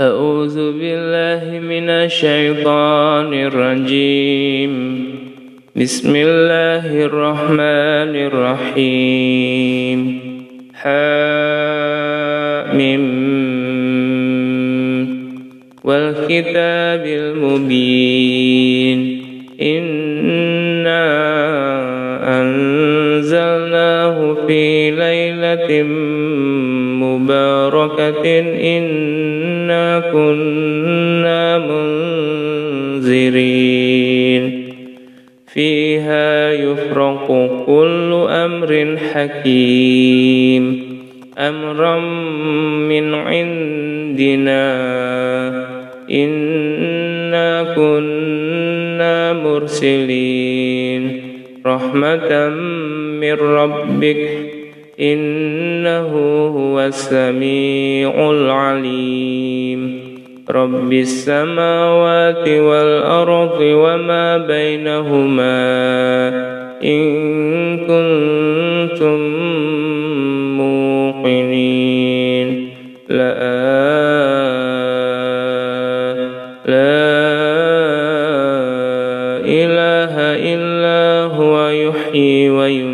أعوذ بالله من الشيطان الرجيم. بسم الله الرحمن الرحيم. حامim والكتاب المبين. إنا أنزلناه في ليلة مباركة. إنا كنا منذرين. فيها يفرق كل أمر حكيم. أمرا من عندنا. إنا كنا مرسلين. رحمة من ربك. إنه هو السميع العليم. رب السماوات والأرض وما بينهما إن كنتم موقنين. لا لا إله إلا هو يحيي ويميت.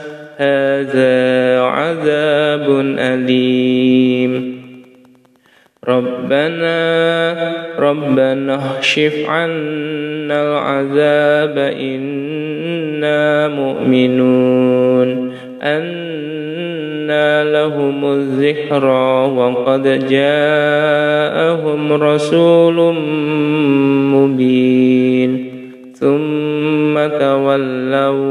هذا عذاب أليم. ربنا ربنا اكشف عنا العذاب إنا مؤمنون. أنا لهم الذكرى وقد جاءهم رسول مبين. ثم تولوا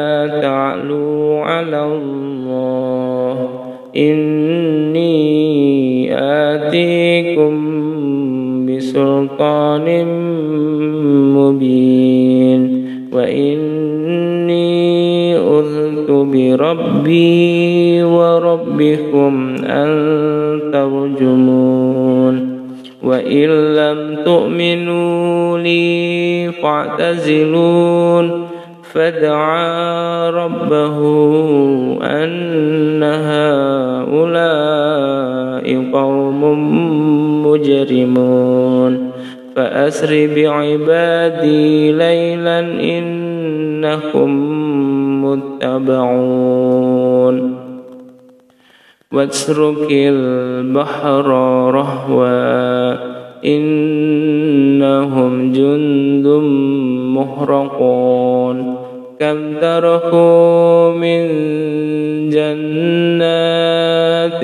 آتيكم بسلطان مبين وإني أذت بربي وربكم أن ترجمون وإن لم تؤمنوا لي فاعتزلون فدعا ربه أن هؤلاء قوم مجرمون. فأسر بعبادي ليلا إنكم متبعون. واترك البحر رهوا إنهم جند مهرقون. كم تركوا من جنات